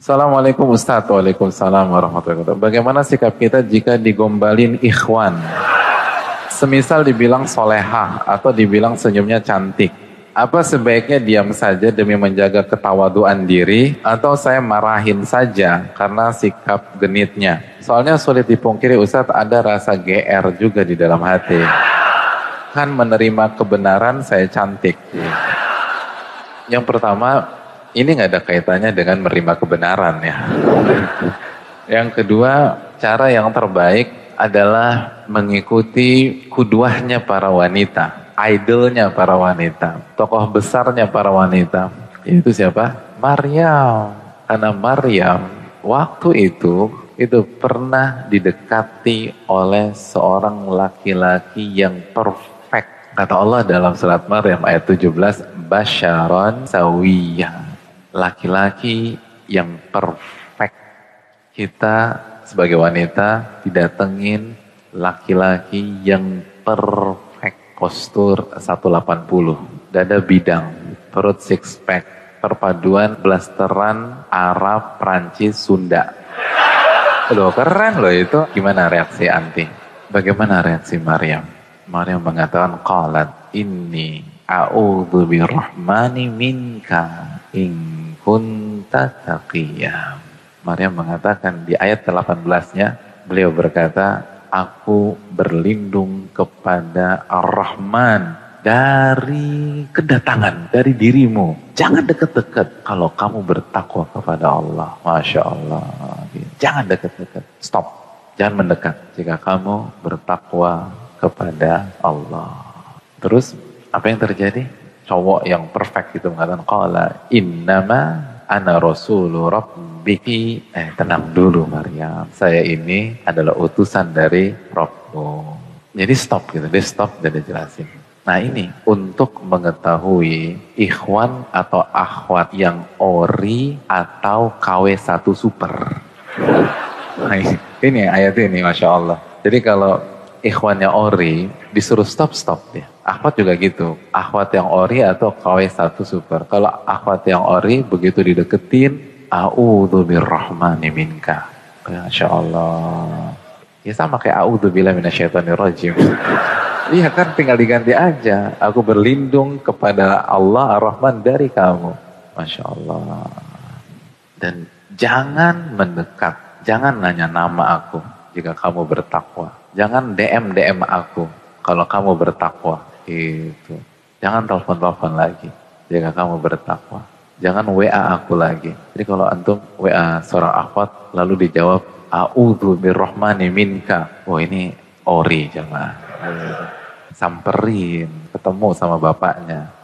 Assalamualaikum Ustaz. Waalaikumsalam warahmatullahi wabarakatuh. Bagaimana sikap kita jika digombalin ikhwan? Semisal dibilang solehah atau dibilang senyumnya cantik. Apa sebaiknya diam saja demi menjaga ketawaduan diri atau saya marahin saja karena sikap genitnya? Soalnya sulit dipungkiri Ustadz ada rasa GR juga di dalam hati. Kan menerima kebenaran saya cantik. Yang pertama, ini nggak ada kaitannya dengan menerima kebenaran ya. Yang kedua, cara yang terbaik adalah mengikuti kuduahnya para wanita, idolnya para wanita, tokoh besarnya para wanita. Itu siapa? Maryam. Karena Maryam waktu itu itu pernah didekati oleh seorang laki-laki yang perfect. Kata Allah dalam surat Maryam ayat 17, Basharon sawiyah. Laki-laki yang perfect. Kita sebagai wanita didatengin laki-laki yang perfect. Postur 180 dada bidang perut six pack perpaduan blasteran Arab Prancis Sunda. Loh keren loh itu. Gimana reaksi anti? Bagaimana reaksi Maryam? Maryam mengatakan qalat inni a'udzu birrahmani minka in kunta taqiyam Maryam mengatakan di ayat 18-nya beliau berkata, aku berlindung kepada Ar-Rahman dari kedatangan dari dirimu. Jangan dekat-dekat kalau kamu bertakwa kepada Allah. Masya Allah. Jangan dekat-dekat. Stop. Jangan mendekat jika kamu bertakwa kepada Allah. Terus apa yang terjadi? Cowok yang perfect itu mengatakan, Qala innama ana rasulu rabbi Biki, eh tenang dulu Maryam. Saya ini adalah utusan dari Robmu. Jadi stop gitu, dia stop dan dia jelasin. Nah ini untuk mengetahui ikhwan atau akhwat yang ori atau KW1 super. Nah ini, ayat ini Masya Allah. Jadi kalau ikhwannya ori disuruh stop stop dia. Akhwat juga gitu. Akhwat yang ori atau KW1 super. Kalau akhwat yang ori begitu dideketin A'udhu birrahmani minka. Masya Allah. Ya sama kayak a'udhu bila minasyaitonir rajim. Iya kan tinggal diganti aja. Aku berlindung kepada Allah ar-Rahman dari kamu. Masya Allah. Dan jangan mendekat. Jangan nanya nama aku jika kamu bertakwa. Jangan DM-DM aku kalau kamu bertakwa. Itu. Jangan telepon-telepon lagi jika kamu bertakwa. Jangan WA aku lagi. Jadi kalau antum WA seorang akhwat lalu dijawab A'udhu birrahmani minka. Oh ini ori jemaah. Samperin, ketemu sama bapaknya.